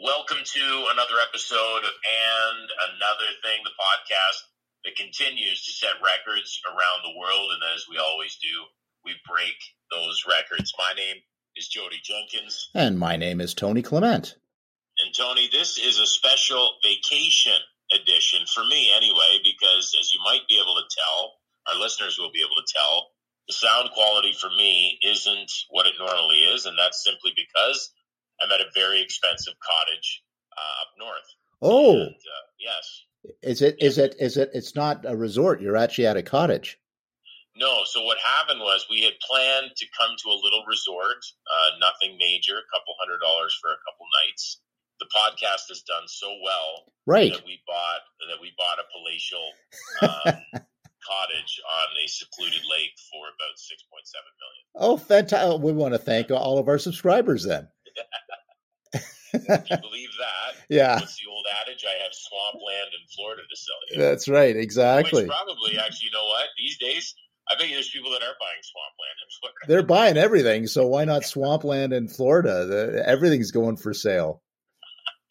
Welcome to another episode of And Another Thing, the podcast that continues to set records around the world. And as we always do, we break those records. My name is Jodie Jenkins. And my name is Tony Clement. And Tony, this is a special vacation edition for me anyway, because as you might be able to tell, our listeners will be able to tell, the sound quality for me isn't what it normally is. And that's simply because I'm at a very expensive cottage uh, up north. Oh, and, uh, yes. Is it? Is it? Is it? It's not a resort. You're actually at a cottage. No. So what happened was we had planned to come to a little resort, uh, nothing major, a couple hundred dollars for a couple nights. The podcast has done so well, right? That we bought that we bought a palatial um, cottage on a secluded lake for about six point seven million. Oh, fantastic! We want to thank all of our subscribers then. If you believe that, yeah. What's the old adage? I have swampland in Florida to sell you. That's right, exactly. Which probably, actually, you know what? These days, I bet there's people that are buying swampland in Florida. They're buying everything, so why not swampland in Florida? The, everything's going for sale.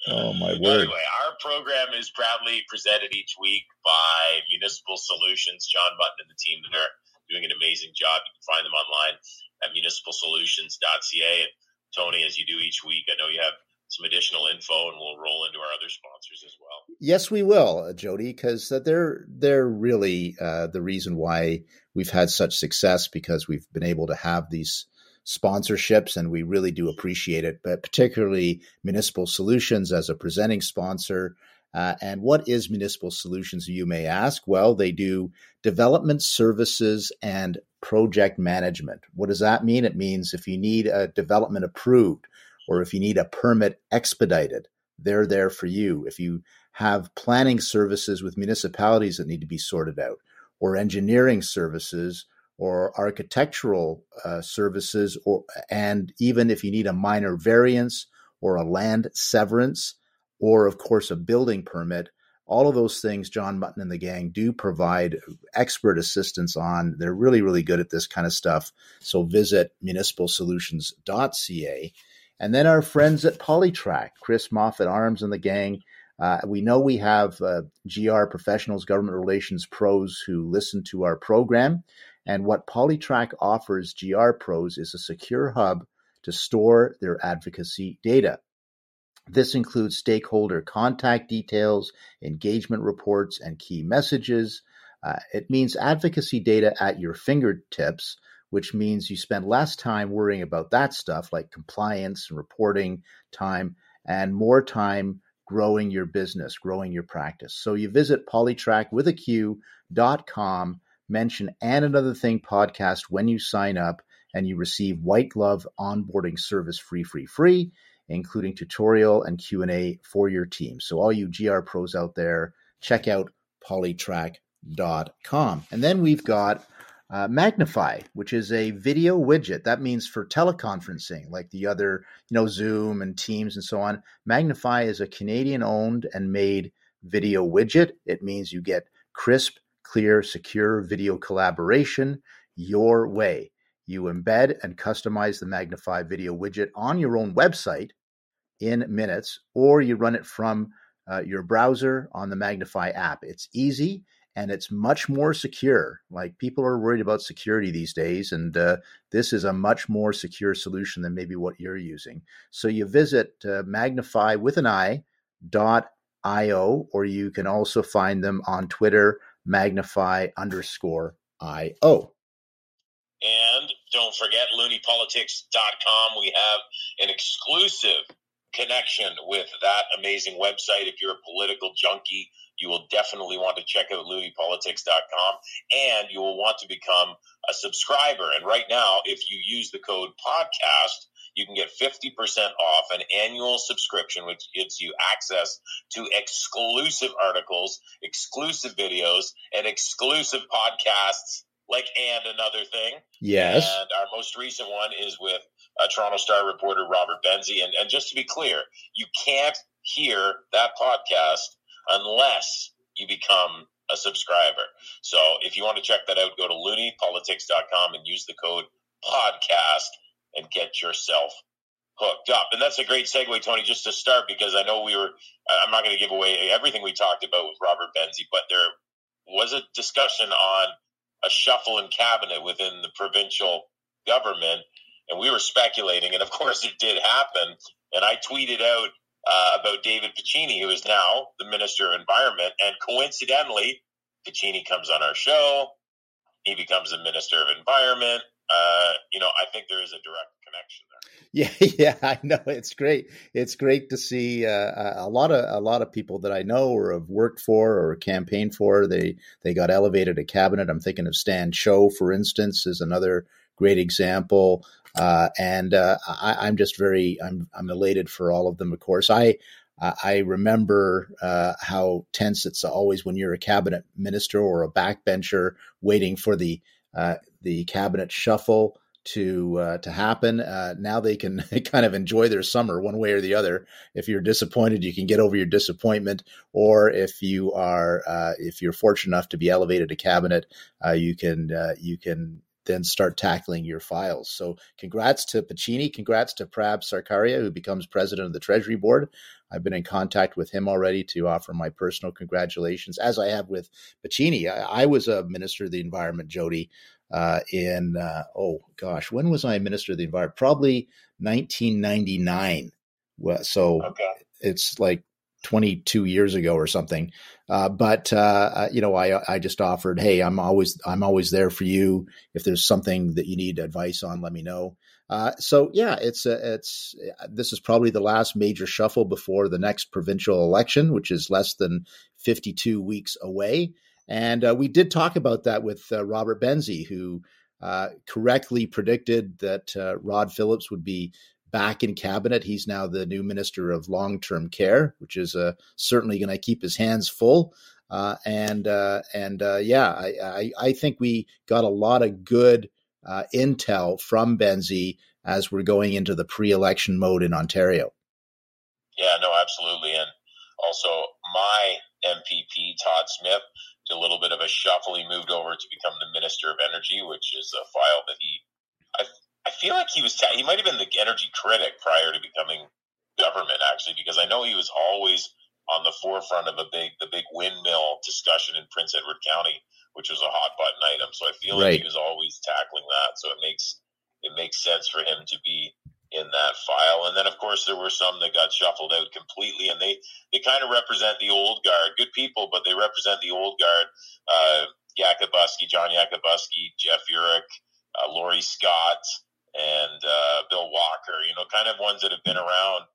Oh my word! Anyway, our program is proudly presented each week by Municipal Solutions. John Mutton and the team that are doing an amazing job. You can find them online at municipalsolutions.ca. And Tony, as you do each week, I know you have some additional info, and we'll roll into our other sponsors as well. Yes, we will, uh, Jodie, because uh, they're they're really uh, the reason why we've had such success because we've been able to have these sponsorships, and we really do appreciate it. But particularly Municipal Solutions as a presenting sponsor. Uh, and what is Municipal Solutions, you may ask? Well, they do development services and project management. What does that mean? It means if you need a development approved or if you need a permit expedited, they're there for you. If you have planning services with municipalities that need to be sorted out, or engineering services, or architectural uh, services, or and even if you need a minor variance or a land severance, or of course a building permit, all of those things John Mutton and the gang do provide expert assistance on. They're really, really good at this kind of stuff. So visit municipalsolutions.ca and then our friends at PoliTraQ, Chris Moffat Arms and the gang. Uh, we know we have uh, GR professionals, government relations pros who listen to our program. And what PoliTraQ offers GR pros is a secure hub to store their advocacy data. This includes stakeholder contact details, engagement reports, and key messages. Uh, it means advocacy data at your fingertips which means you spend less time worrying about that stuff like compliance and reporting time and more time growing your business, growing your practice. So you visit polytrack with a Q.com, mention and another thing podcast when you sign up and you receive white glove onboarding service free, free, free, including tutorial and Q&A for your team. So all you GR pros out there, check out politraq.com. And then we've got uh, Magnify, which is a video widget. That means for teleconferencing, like the other, you know, Zoom and Teams and so on. Magnify is a Canadian owned and made video widget. It means you get crisp, clear, secure video collaboration your way. You embed and customize the Magnify video widget on your own website in minutes, or you run it from uh, your browser on the Magnify app. It's easy and it's much more secure. Like people are worried about security these days, and uh, this is a much more secure solution than maybe what you're using. So you visit uh, Magnify with an I dot io, or you can also find them on Twitter, Magnify underscore io. And don't forget looniepolitics.com. We have an exclusive connection with that amazing website. If you're a political junkie, you will definitely want to check out looniepolitics.com and you will want to become a subscriber. And right now, if you use the code podcast, you can get 50% off an annual subscription, which gives you access to exclusive articles, exclusive videos, and exclusive podcasts like and another thing. Yes. And our most recent one is with uh, Toronto Star reporter Robert Benzie. And, and just to be clear, you can't hear that podcast unless you become a subscriber. So if you want to check that out, go to looniepolitics.com and use the code podcast and get yourself hooked up. And that's a great segue, Tony, just to start because I know we were. I'm not going to give away everything we talked about with Robert Benzie, but there was a discussion on a shuffle in cabinet within the provincial government, and we were speculating, and of course it did happen. And I tweeted out uh, about David Piccini, who is now the Minister of Environment, and coincidentally, Piccini comes on our show. He becomes the Minister of Environment. Uh, you know, I think there is a direct connection there. Yeah, yeah, I know. It's great. It's great to see uh, a lot of a lot of people that I know or have worked for or campaigned for. They they got elevated to cabinet. I'm thinking of Stan Cho, for instance, is another great example. Uh, and uh, I, am just very I'm I'm elated for all of them. Of course, I I remember uh, how tense it's always when you're a cabinet minister or a backbencher waiting for the uh, the cabinet shuffle to uh, to happen. Uh, now they can kind of enjoy their summer one way or the other. If you're disappointed, you can get over your disappointment, or if you are if you're fortunate enough to be elevated to cabinet, you can you can then start tackling your files. So, congrats to Piccini. Congrats to Prab Sarkaria, who becomes president of the Treasury Board. I've been in contact with him already to offer my personal congratulations, as I have with Piccini. I, I was a minister of the environment, Jodie, uh, in uh, oh gosh, when was I minister of the environment? Probably 1999. So okay. it's like 22 years ago or something. Uh, but uh, uh, you know, I I just offered, hey, I'm always I'm always there for you. If there's something that you need advice on, let me know. Uh, so yeah, it's a, it's this is probably the last major shuffle before the next provincial election, which is less than 52 weeks away. And uh, we did talk about that with uh, Robert Benzie, who correctly predicted that Rod Phillips would be back in cabinet. He's now the new minister of long term care, which is uh, certainly going to keep his hands full. Uh, and uh, and uh, yeah, I, I, I, think we got a lot of good uh, intel from Benzie as we're going into the pre election mode in Ontario. Yeah, no, absolutely. And also, my MPP, Todd Smith, did a little bit of a shuffle. He moved over to become the Minister of Energy, which is a file that he, feel like he was ta- he might have been the energy critic prior to becoming government actually because I know he was always on the forefront of a big the big windmill discussion in Prince Edward County, which was a hot button item. So I feel right. like he was always tackling that. So it makes it makes sense for him to be in that file. And then of course there were some that got shuffled out completely and they, they kind of represent the old guard. Good people, but they represent the old guard. Uh Yakabuski, John Yakabuski, Jeff Yurek, uh, Laurie Scott, and uh, Bill Walker, you know, kind of ones that have been around.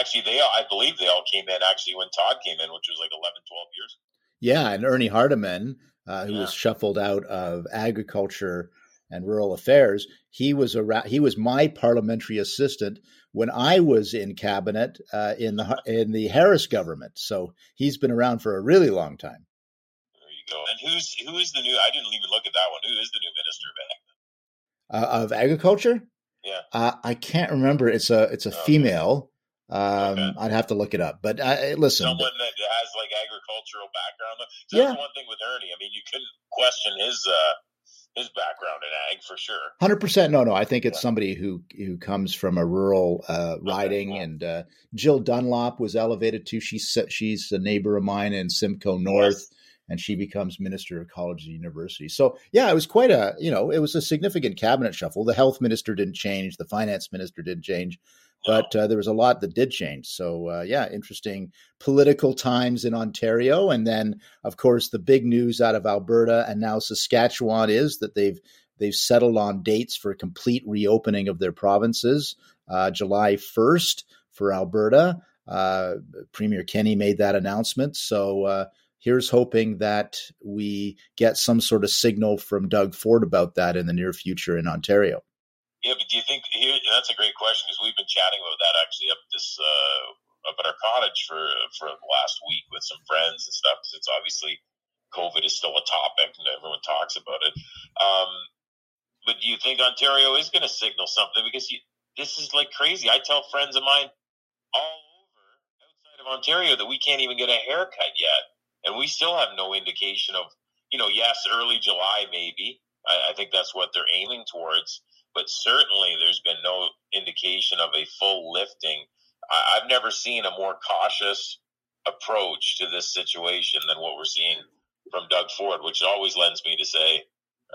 Actually, they I believe they all came in actually when Todd came in, which was like 11, 12 years. Yeah, and Ernie Hardeman, uh, who yeah. was shuffled out of agriculture and rural affairs, he was a he was my parliamentary assistant when I was in cabinet uh, in the in the Harris government. So he's been around for a really long time. There you go. And who's who is the new? I didn't even look at that one. Who is the new minister of ag? Uh, of agriculture. Yeah, uh, I can't remember. It's a it's a okay. female. Um, okay. I'd have to look it up. But uh, listen, someone that has like agricultural background. So yeah. one thing with Ernie. I mean, you couldn't question his uh, his background in ag for sure. Hundred percent. No, no. I think it's yeah. somebody who who comes from a rural uh, riding. Okay, cool. And uh, Jill Dunlop was elevated to. She's she's a neighbor of mine in Simcoe North. Yes and she becomes minister of college and university. So yeah, it was quite a you know it was a significant cabinet shuffle. The health minister didn't change, the finance minister didn't change, but uh, there was a lot that did change. So uh, yeah, interesting political times in Ontario, and then of course the big news out of Alberta and now Saskatchewan is that they've they've settled on dates for complete reopening of their provinces, uh, July first for Alberta. Uh, Premier Kenney made that announcement, so uh, here's hoping that we get some sort of signal from Doug Ford about that in the near future in Ontario. Yeah, but do you think here, that's a great question because we've been chatting about that actually up this uh, up at our cottage for for the last week with some friends and stuff. Because it's obviously COVID is still a topic and everyone talks about it. Um, but do you think Ontario is going to signal something? Because you, this is like crazy. I tell friends of mine all over outside of Ontario that we can't even get a haircut yet and we still have no indication of, you know, yes, early July maybe. I, I think that's what they're aiming towards. but certainly there's been no indication of a full lifting. I, I've never seen a more cautious approach to this situation than what we're seeing from Doug Ford, which always lends me to say,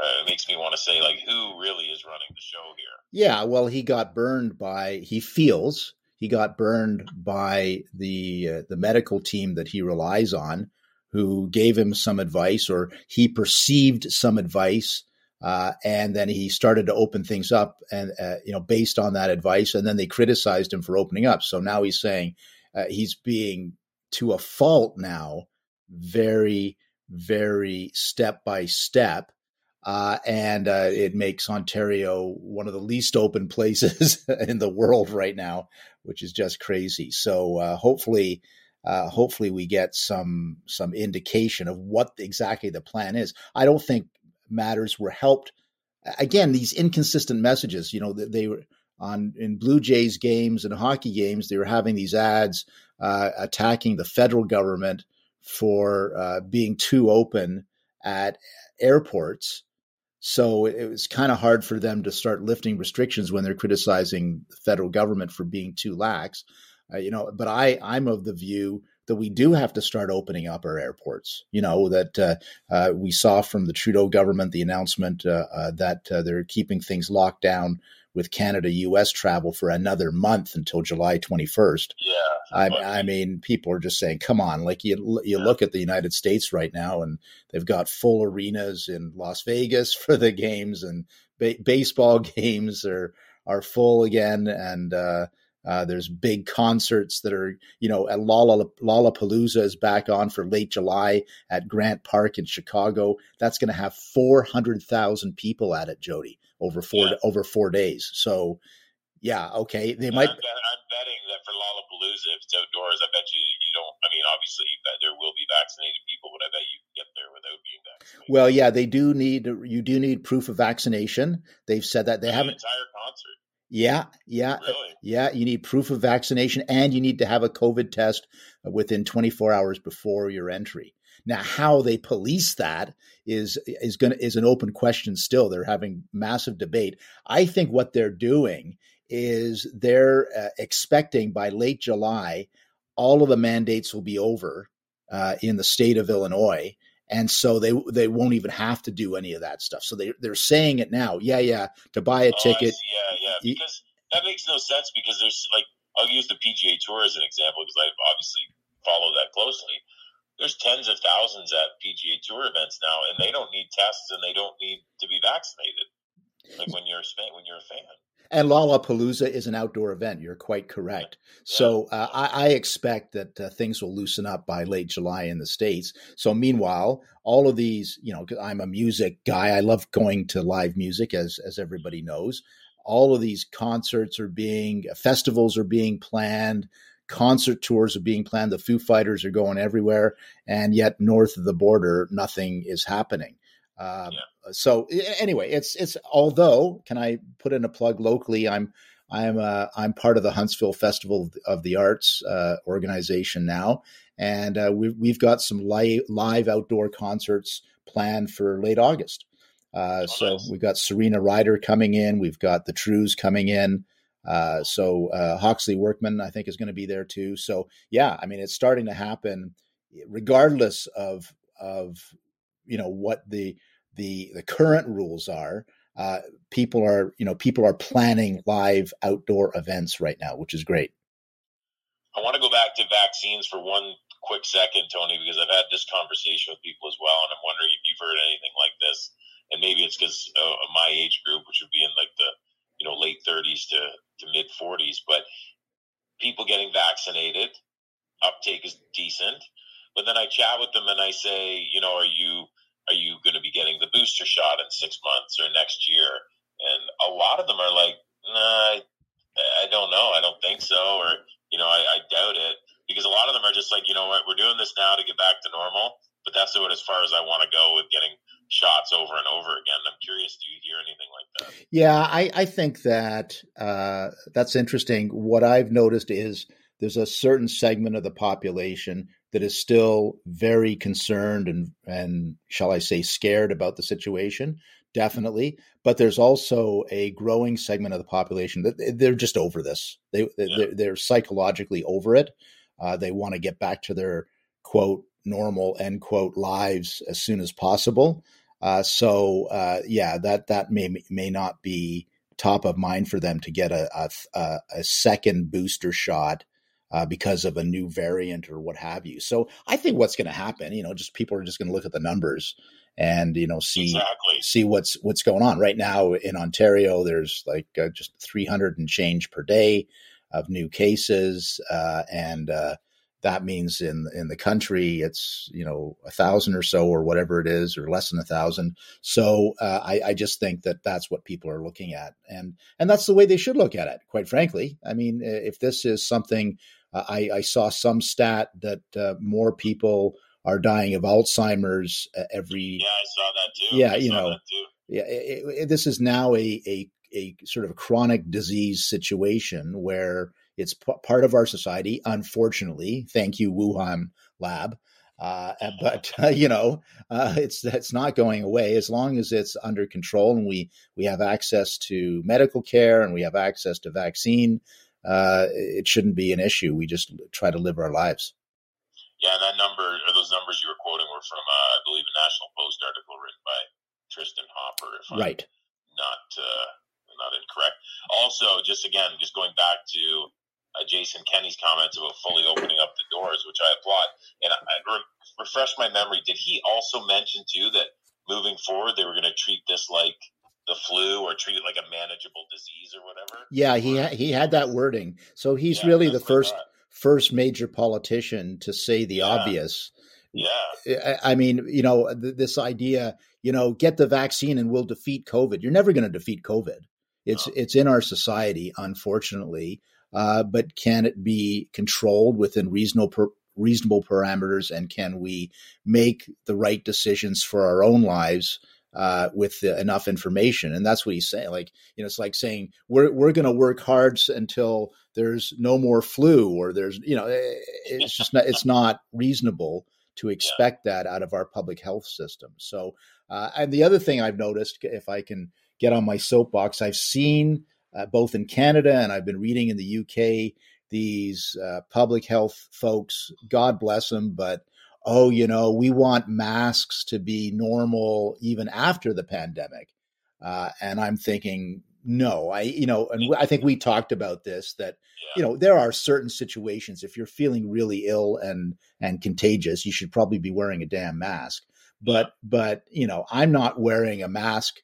uh, makes me want to say, like, who really is running the show here? Yeah, well, he got burned by, he feels he got burned by the uh, the medical team that he relies on, who gave him some advice, or he perceived some advice uh, and then he started to open things up, and uh, you know, based on that advice, and then they criticized him for opening up. So now he's saying uh, he's being to a fault now, very, very step by step, uh, and uh, it makes Ontario one of the least open places in the world right now, which is just crazy. So uh, hopefully. we get some some indication of what exactly the plan is. I don't think matters were helped. Again, these inconsistent messages, you know, they were on in Blue Jays games and hockey games, they were having these ads uh, attacking the federal government for uh, being too open at airports. So it was kind of hard for them to start lifting restrictions when they're criticizing the federal government for being too lax. Uh, you know, but I I'm of the view that we do have to start opening up our airports. You know that uh, uh, we saw from the Trudeau government the announcement uh, uh that uh, they're keeping things locked down with Canada U.S. travel for another month until July 21st. Yeah, I, I, mean, people are just saying, "Come on!" Like you, you yeah. look at the United States right now, and they've got full arenas in Las Vegas for the games, and ba- baseball games are are full again, and uh, uh, there's big concerts that are, you know, at Lolla, Lollapalooza is back on for late July at Grant Park in Chicago. That's going to have 400,000 people at it, Jodie, over four yeah. over four days. So, yeah, okay, they might. I'm, I'm, betting that for Lollapalooza, if it's outdoors, I bet you you don't. I mean, obviously, there will be vaccinated people, but I bet you can get there without being vaccinated. Well, yeah, they do need you do need proof of vaccination. They've said that they haven't entire concert. Yeah, yeah, really? Yeah. You need proof of vaccination, and you need to have a COVID test within 24 hours before your entry. Now, how they police that is is going is an open question. Still, they're having massive debate. I think what they're doing is they're uh, expecting by late July, all of the mandates will be over uh, in the state of Illinois, and so they they won't even have to do any of that stuff. So they they're saying it now. Yeah, yeah, to buy a oh, ticket. Yeah, yeah, because that makes no sense because there's like I'll use the PGA Tour as an example because I obviously follow that closely. There's tens of thousands at PGA Tour events now, and they don't need tests and they don't need to be vaccinated. Like when you're a fan, when you're a fan. And Lollapalooza is an outdoor event. You're quite correct. So uh, I, I, expect that uh, things will loosen up by late July in the states. So meanwhile, all of these, you know, I'm a music guy. I love going to live music, as as everybody knows. All of these concerts are being, festivals are being planned concert tours are being planned. The Foo Fighters are going everywhere, and yet north of the border, nothing is happening. Um, yeah. So anyway, it's it's although can I put in a plug locally? I'm I'm uh, I'm part of the Huntsville Festival of the Arts uh, organization now, and uh, we've we've got some live live outdoor concerts planned for late August. Uh, oh, so we've got Serena Ryder coming in, we've got the Trews coming in. Uh, so uh, Hawksley Workman, I think, is going to be there too. So yeah, I mean, it's starting to happen, regardless of of you know what the the the current rules are. Uh, people are you know people are planning live outdoor events right now, which is great. I want to go back to vaccines for one quick second, Tony, because I've had this conversation with people as well, and I'm wondering if you've heard anything like this. And maybe it's because uh, my age group, which would be in like the you know late 30s to, to mid 40s, but people getting vaccinated, uptake is decent. But then I chat with them and I say, you know, are you are you going to be getting the booster shot in six months or next year? And a lot of them are like, nah, I don't know. I don't think so. Or, you know, I, I doubt it because a lot of them are just like, you know what, we're doing this now to get back to normal, but that's about as far as I want to go with getting shots over and over again. I'm curious, do you hear anything like that? Yeah, I, I think that uh, that's interesting. What I've noticed is there's a certain segment of the population that is still very concerned and and shall I say scared about the situation definitely. But there's also a growing segment of the population that they're just over this. They yeah. they're, they're, psychologically over it. Uh, they want to get back to their quote normal end quote lives as soon as possible. Uh, so uh, yeah, that that may may not be top of mind for them to get a a, a second booster shot uh, because of a new variant or what have you. So I think what's going to happen, you know, just people are just going to look at the numbers and you know see exactly. see what's what's going on right now in Ontario. There's like uh, just 300 and change per day of new cases, uh, and uh, that means in in the country it's you know a thousand or so or whatever it is or less than a thousand. So uh, I, I, just think that that's what people are looking at. And and that's the way they should look at it quite frankly. I mean if this is something uh, I, I, saw some stat that uh, more people are dying of alzheimer's uh, every yeah i saw that too. Yeah I you know yeah it, it, this is now a, a a sort of chronic disease situation where it's p- part of our society, unfortunately. Thank you, Wuhan lab. Uh, but uh, you know, uh, it's it's not going away as long as it's under control and we we have access to medical care and we have access to vaccine. Uh, it shouldn't be an issue. We just try to live our lives. Yeah, that number or those numbers you were quoting were from, uh, I believe, a National Post article written by Tristan Hopper. If I'm right. not uh, not incorrect. Also, just again, just going back to uh, Jason Kenney's comments about fully opening up the doors, which I applaud. And I, I re- refresh my memory. Did he also mention too that moving forward they were going to treat this like the flu or treat it like a manageable disease or whatever? Yeah, he ha- he had that wording. So he's yeah, really the first first major politician to say the yeah. obvious. Yeah. I mean, you know, th- this idea, you know, get the vaccine and we'll defeat COVID. You're never going to defeat COVID. It's no. it's in our society, unfortunately uh, but can it be controlled within reasonable per, reasonable parameters, and can we make the right decisions for our own lives? Uh, with the, enough information, and that's what he's saying. Like you know, it's like saying we're we're going to work hard until there's no more flu, or there's you know, eh, it's just not, it's not reasonable to expect yeah. that out of our public health system. So, uh, and the other thing I've noticed, if I can get on my soapbox, I've seen uh, both in Canada and I've been reading in the UK. These uh, public health folks, God bless them, but oh, you know, we want masks to be normal even after the pandemic. Uh, and I'm thinking, no, I, you know, and I think we talked about this that, you know, there are certain situations if you're feeling really ill and and contagious, you should probably be wearing a damn mask. But but you know, I'm not wearing a mask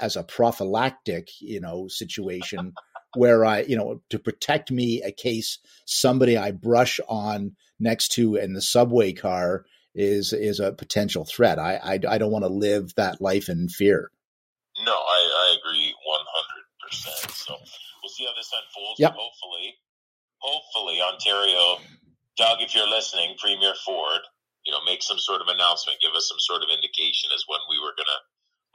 as a prophylactic, you know, situation where I, you know, to protect me a case somebody I brush on next to in the subway car is is a potential threat. I I, I don't want to live that life in fear. No, I, I agree one hundred percent. So we'll see how this unfolds. Yep. Hopefully, hopefully Ontario, Doug, if you're listening, Premier Ford, you know, make some sort of announcement, give us some sort of indication as when we were going to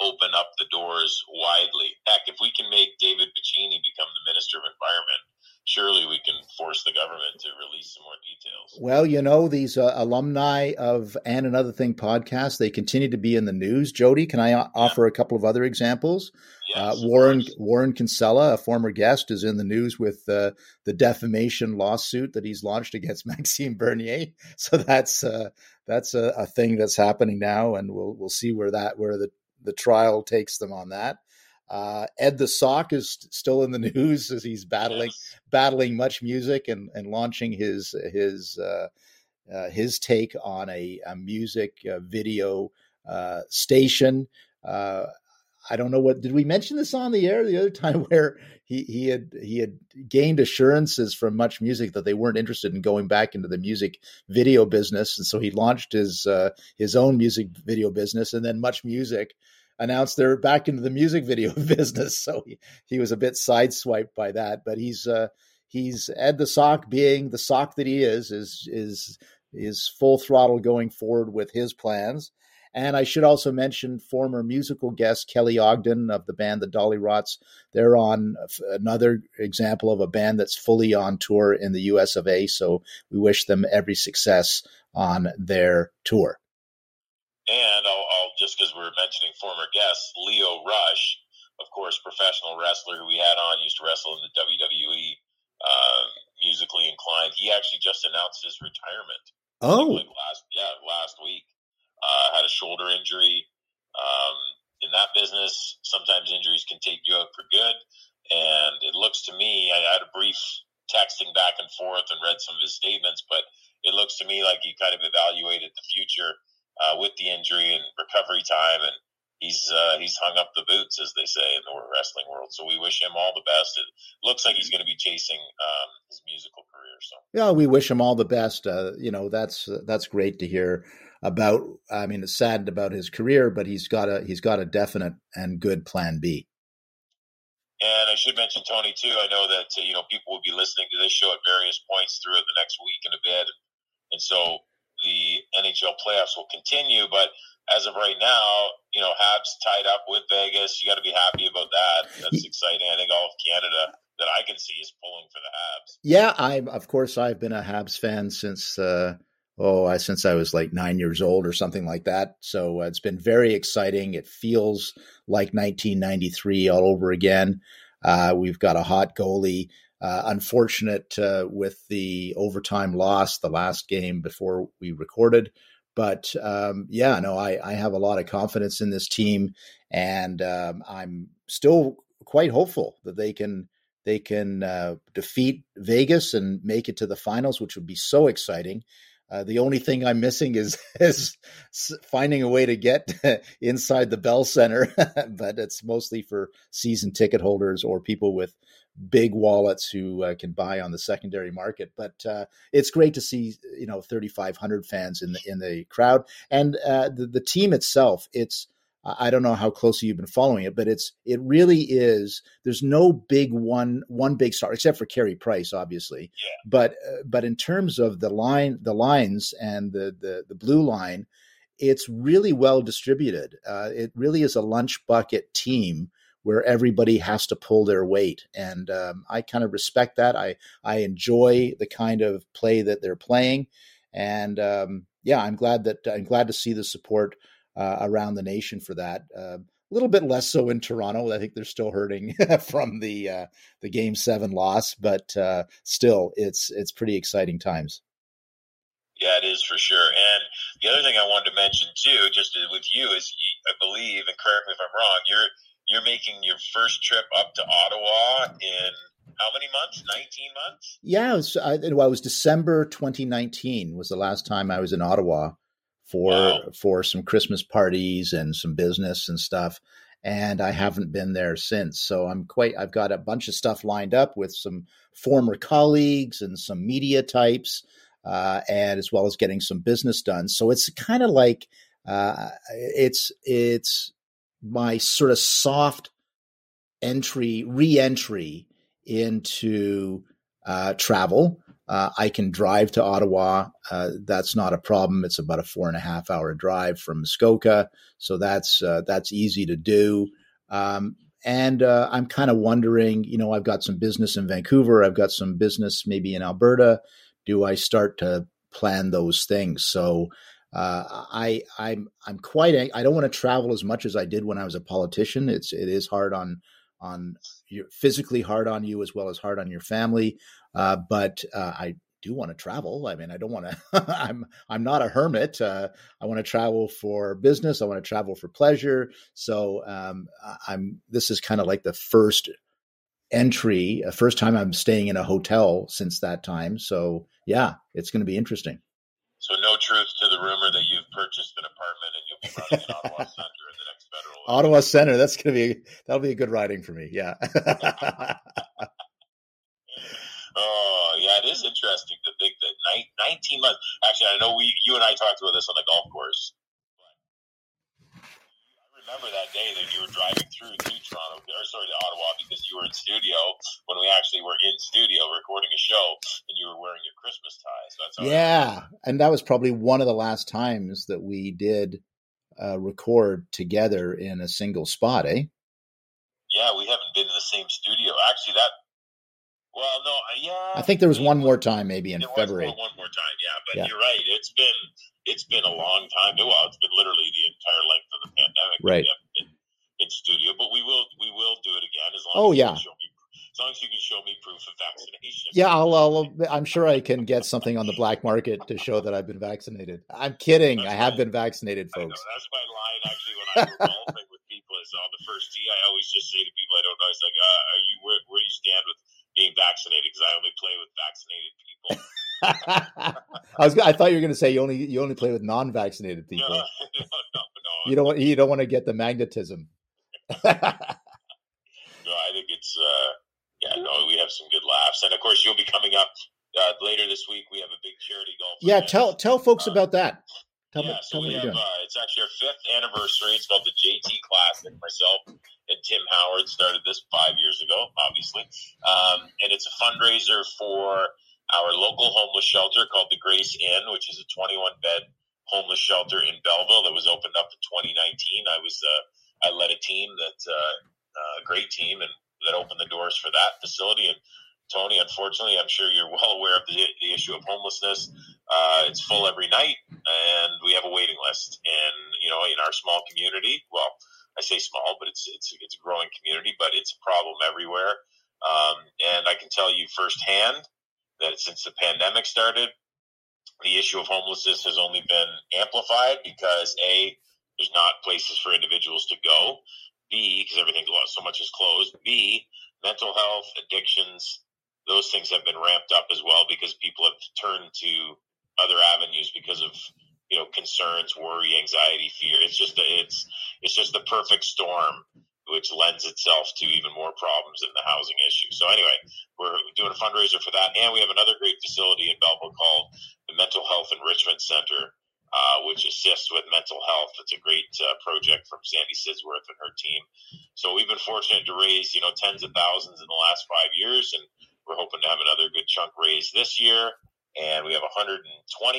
open up the doors widely. Heck, if we can make David Piccini become the Minister of Environment, surely we can force the government to release some more details. Well, you know, these uh, alumni of And Another Thing podcast, they continue to be in the news. Jodie, can I offer a couple of other examples? Yes, uh, Warren Warren Kinsella, a former guest, is in the news with uh, the defamation lawsuit that he's launched against Maxime Bernier. So that's uh, that's a, a, thing that's happening now, and we'll we'll see where that where the the trial takes them on that. Uh, Ed the Sock is still in the news as he's battling yes. battling MuchMusic and and launching his his uh, uh, his take on a, a music uh, video uh, station. Uh, I don't know what did we mention this on the air the other time where he he had he had gained assurances from Much Music that they weren't interested in going back into the music video business and so he launched his uh, his own music video business and then MuchMusic announced they're back into the music video business so he, he was a bit sideswiped by that but he's uh, he's Ed the Sock being the sock that he is is is is full throttle going forward with his plans and I should also mention former musical guest Kelly Ogden of the band the Dollyrots. They're on another example of a band that's fully on tour in the US of A. So we wish them every success on their tour. And I'll, I'll just because we're mentioning former guests, Leo Rush, of course, professional wrestler who we had on, used to wrestle in the WWE, uh, musically inclined. He actually just announced his retirement. Oh, like last yeah last week. Uh, had a shoulder injury. Um, in that business, sometimes injuries can take you out for good. And it looks to me, I had a brief texting back and forth and read some of his statements, but it looks to me like he kind of evaluated the future uh, with the injury and recovery time, and he's uh, he's hung up the boots, as they say in the wrestling world. So we wish him all the best. It looks like he's going to be chasing um, his musical career. So yeah, we wish him all the best. Uh, you know, that's that's great to hear about. I mean, it's saddened about his career, but he's got a he's got a definite and good plan B. And I should mention Tony too. I know that uh, you know people will be listening to this show at various points throughout the next week and a bit, and so the NHL playoffs will continue. But as of right now, you know, Habs tied up with Vegas. You got to be happy about that. That's exciting. I think all of Canada that I can see is pulling for the Habs. Yeah, I of course I've been a Habs fan since uh, oh, I, since I was like nine years old or something like that. So uh, it's been very exciting. It feels like 1993 all over again. Uh, we've got a hot goalie. Uh, unfortunate uh, with the overtime loss, the last game before we recorded. But um, yeah, no, I, I, have a lot of confidence in this team, and um, I'm still quite hopeful that they can they can uh, defeat Vegas and make it to the finals, which would be so exciting. Uh, the only thing I'm missing is is finding a way to get inside the Bell Center, but it's mostly for season ticket holders or people with big wallets who uh, can buy on the secondary market. But uh, it's great to see you know 3,500 fans in the in the crowd and uh, the the team itself. It's I don't know how closely you've been following it, but it's it really is. There's no big one one big star except for Carey Price, obviously. Yeah. But uh, but in terms of the line, the lines and the the the blue line, it's really well distributed. Uh, it really is a lunch bucket team where everybody has to pull their weight, and um, I kind of respect that. I I enjoy the kind of play that they're playing, and um, yeah, I'm glad that I'm glad to see the support uh, around the nation for that. Uh, a little bit less so in Toronto. I think they're still hurting from the uh, the Game Seven loss, but uh, still, it's it's pretty exciting times. Yeah, it is for sure. And the other thing I wanted to mention too, just with you, is I believe, and correct me if I'm wrong, you're you're making your first trip up to Ottawa in how many months? 19 months? Yeah, it was, I, well, it was December 2019 was the last time I was in Ottawa for wow. for some Christmas parties and some business and stuff. And I haven't been there since. So I'm quite I've got a bunch of stuff lined up with some former colleagues and some media types, uh, and as well as getting some business done. So it's kind of like uh, it's it's my sort of soft entry re-entry into uh, travel uh, I can drive to Ottawa. Uh, that's not a problem. It's about a four and a half hour drive from Muskoka, so that's uh, that's easy to do. Um, and uh, I'm kind of wondering, you know, I've got some business in Vancouver. I've got some business maybe in Alberta. Do I start to plan those things? So uh, I I'm I'm quite I don't want to travel as much as I did when I was a politician. It's it is hard on on physically hard on you as well as hard on your family. Uh, but uh, I do want to travel. I mean, I don't want to. I'm I'm not a hermit. Uh, I want to travel for business. I want to travel for pleasure. So um, I'm. This is kind of like the first entry, uh, first time I'm staying in a hotel since that time. So yeah, it's going to be interesting. So no truth to the rumor that you've purchased an apartment and you'll be running in Ottawa Center in the next federal. Ottawa Center. That's going to be that'll be a good riding for me. Yeah. Oh, yeah, it is interesting to think that 19 months. Actually, I know we, you and I talked about this on the golf course. Remember that day that you were driving through to Toronto, or sorry, to Ottawa, because you were in studio when we actually were in studio recording a show, and you were wearing your Christmas tie. So that's yeah, and that was probably one of the last times that we did uh, record together in a single spot, eh? Yeah, we haven't been in the same studio. Actually, that well, no, yeah. I think there was one more time, maybe in February. one more time, yeah. But yeah. you're right. It's been it's been a long time. Well, it's been literally the entire length of the pandemic. Right. In, in studio, but we will we will do it again as long oh, as yeah. you can show me as long as you can show me proof of vaccination. Yeah, I'll, I'll, I'm sure I can get something on the black market to show that I've been vaccinated. I'm kidding. That's I have been vaccinated, folks. That's my line actually when I'm golfing with people is on the first tee. I always just say to people I don't know, it's like, uh, are you where, where do you stand with being vaccinated? Because I only play with vaccinated people. I was. I thought you were going to say you only you only play with non-vaccinated people. No, no, no, no. You don't want you don't want to get the magnetism. no, I think it's. Uh, yeah, no, we have some good laughs, and of course, you'll be coming up uh, later this week. We have a big charity golf. Yeah, event. tell tell folks Uh, about that. Tell yeah, me, so we have, uh, it's actually our fifth anniversary. It's called the JT Classic. Myself and Tim Howard started this five years ago, obviously. Um, and it's a fundraiser for our local homeless shelter called the Grace Inn, which is a 21 bed homeless shelter in Belleville that was opened up in 2019. I was, uh, I led a team that, uh, uh, a great team and that opened the doors for that facility. And Tony, unfortunately, I'm sure you're well aware of the, the issue of homelessness. Uh, it's full every night, and we have a waiting list. And you know, in our small community, well, I say small, but it's it's it's a growing community, but it's a problem everywhere. Um, and I can tell you firsthand that since the pandemic started, the issue of homelessness has only been amplified because a there's not places for individuals to go. B because everything so much is closed. B mental health, addictions, those things have been ramped up as well because people have turned to other avenues because of you know concerns, worry, anxiety, fear. It's just a, it's it's just the perfect storm, which lends itself to even more problems in the housing issue. So anyway, we're doing a fundraiser for that, and we have another great facility in Belleville called the Mental Health Enrichment Center. Uh, which assists with mental health. It's a great uh, project from Sandy Sidsworth and her team. So we've been fortunate to raise, you know, tens of thousands in the last five years, and we're hoping to have another good chunk raised this year. And we have 120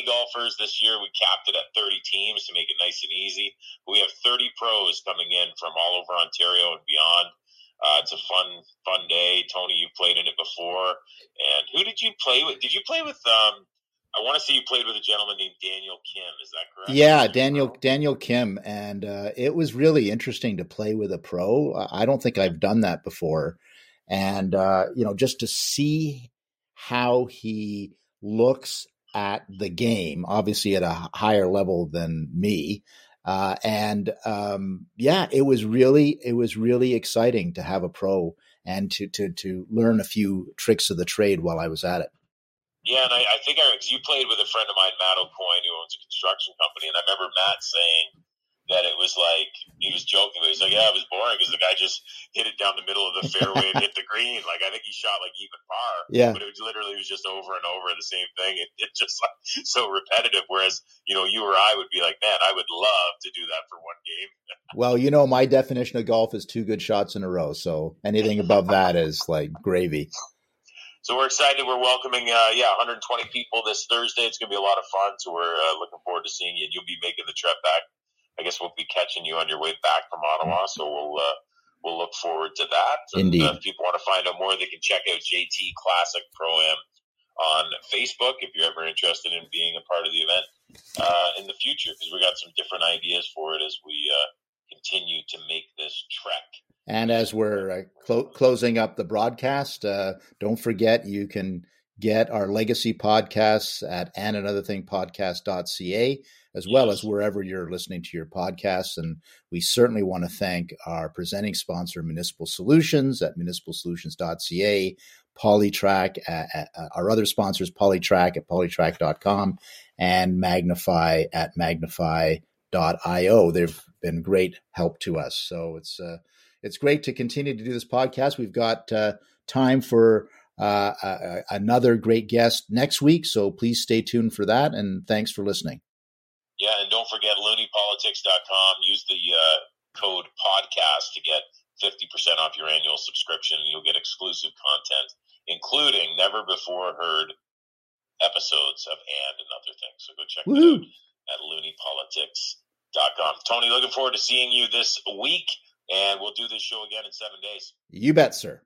golfers this year. We capped it at 30 teams to make it nice and easy. We have 30 pros coming in from all over Ontario and beyond. Uh, it's a fun, fun day. Tony, you played in it before. And who did you play with? Did you play with? Um, I want to say you played with a gentleman named Daniel Kim. Is that correct? Yeah, Daniel Daniel Kim, and uh, it was really interesting to play with a pro. I don't think I've done that before, and uh, you know, just to see how he looks at the game, obviously at a higher level than me. Uh, and um, yeah, it was really it was really exciting to have a pro and to to to learn a few tricks of the trade while I was at it. Yeah, and I, I think I you played with a friend of mine, Matt O'Coin, who owns a construction company, and I remember Matt saying that it was like he was joking, but he's like, "Yeah, it was boring because the guy just hit it down the middle of the fairway and hit the green. Like I think he shot like even par. Yeah, but it was literally it was just over and over the same thing. It, it's just like so repetitive. Whereas you know you or I would be like, man, I would love to do that for one game. well, you know, my definition of golf is two good shots in a row. So anything above that is like gravy. So we're excited. We're welcoming, uh, yeah, 120 people this Thursday. It's going to be a lot of fun. So we're uh, looking forward to seeing you. And you'll be making the trip back. I guess we'll be catching you on your way back from Ottawa. So we'll uh, we'll look forward to that. And, Indeed. if people want to find out more, they can check out JT Classic Pro Am on Facebook if you're ever interested in being a part of the event uh, in the future because we got some different ideas for it as we uh, continue to make this trek. And as we're uh, clo- closing up the broadcast, uh, don't forget you can get our legacy podcasts at and another thing podcast.ca as well as wherever you're listening to your podcasts. And we certainly want to thank our presenting sponsor, Municipal Solutions at municipalsolutions.ca, PoliTraQ, at, at, uh, our other sponsors, PoliTraQ at politraq.com, and Magnify at magnify.io. They've been great help to us. So it's uh, it's great to continue to do this podcast. We've got uh, time for uh, uh, another great guest next week, so please stay tuned for that. And thanks for listening. Yeah, and don't forget looniepolitics.com. Use the uh, code podcast to get 50% off your annual subscription, and you'll get exclusive content, including never before heard episodes of And and Other Things. So go check Woohoo. it out at looniepolitics.com. Tony, looking forward to seeing you this week, and we'll do this show again in seven days. You bet, sir.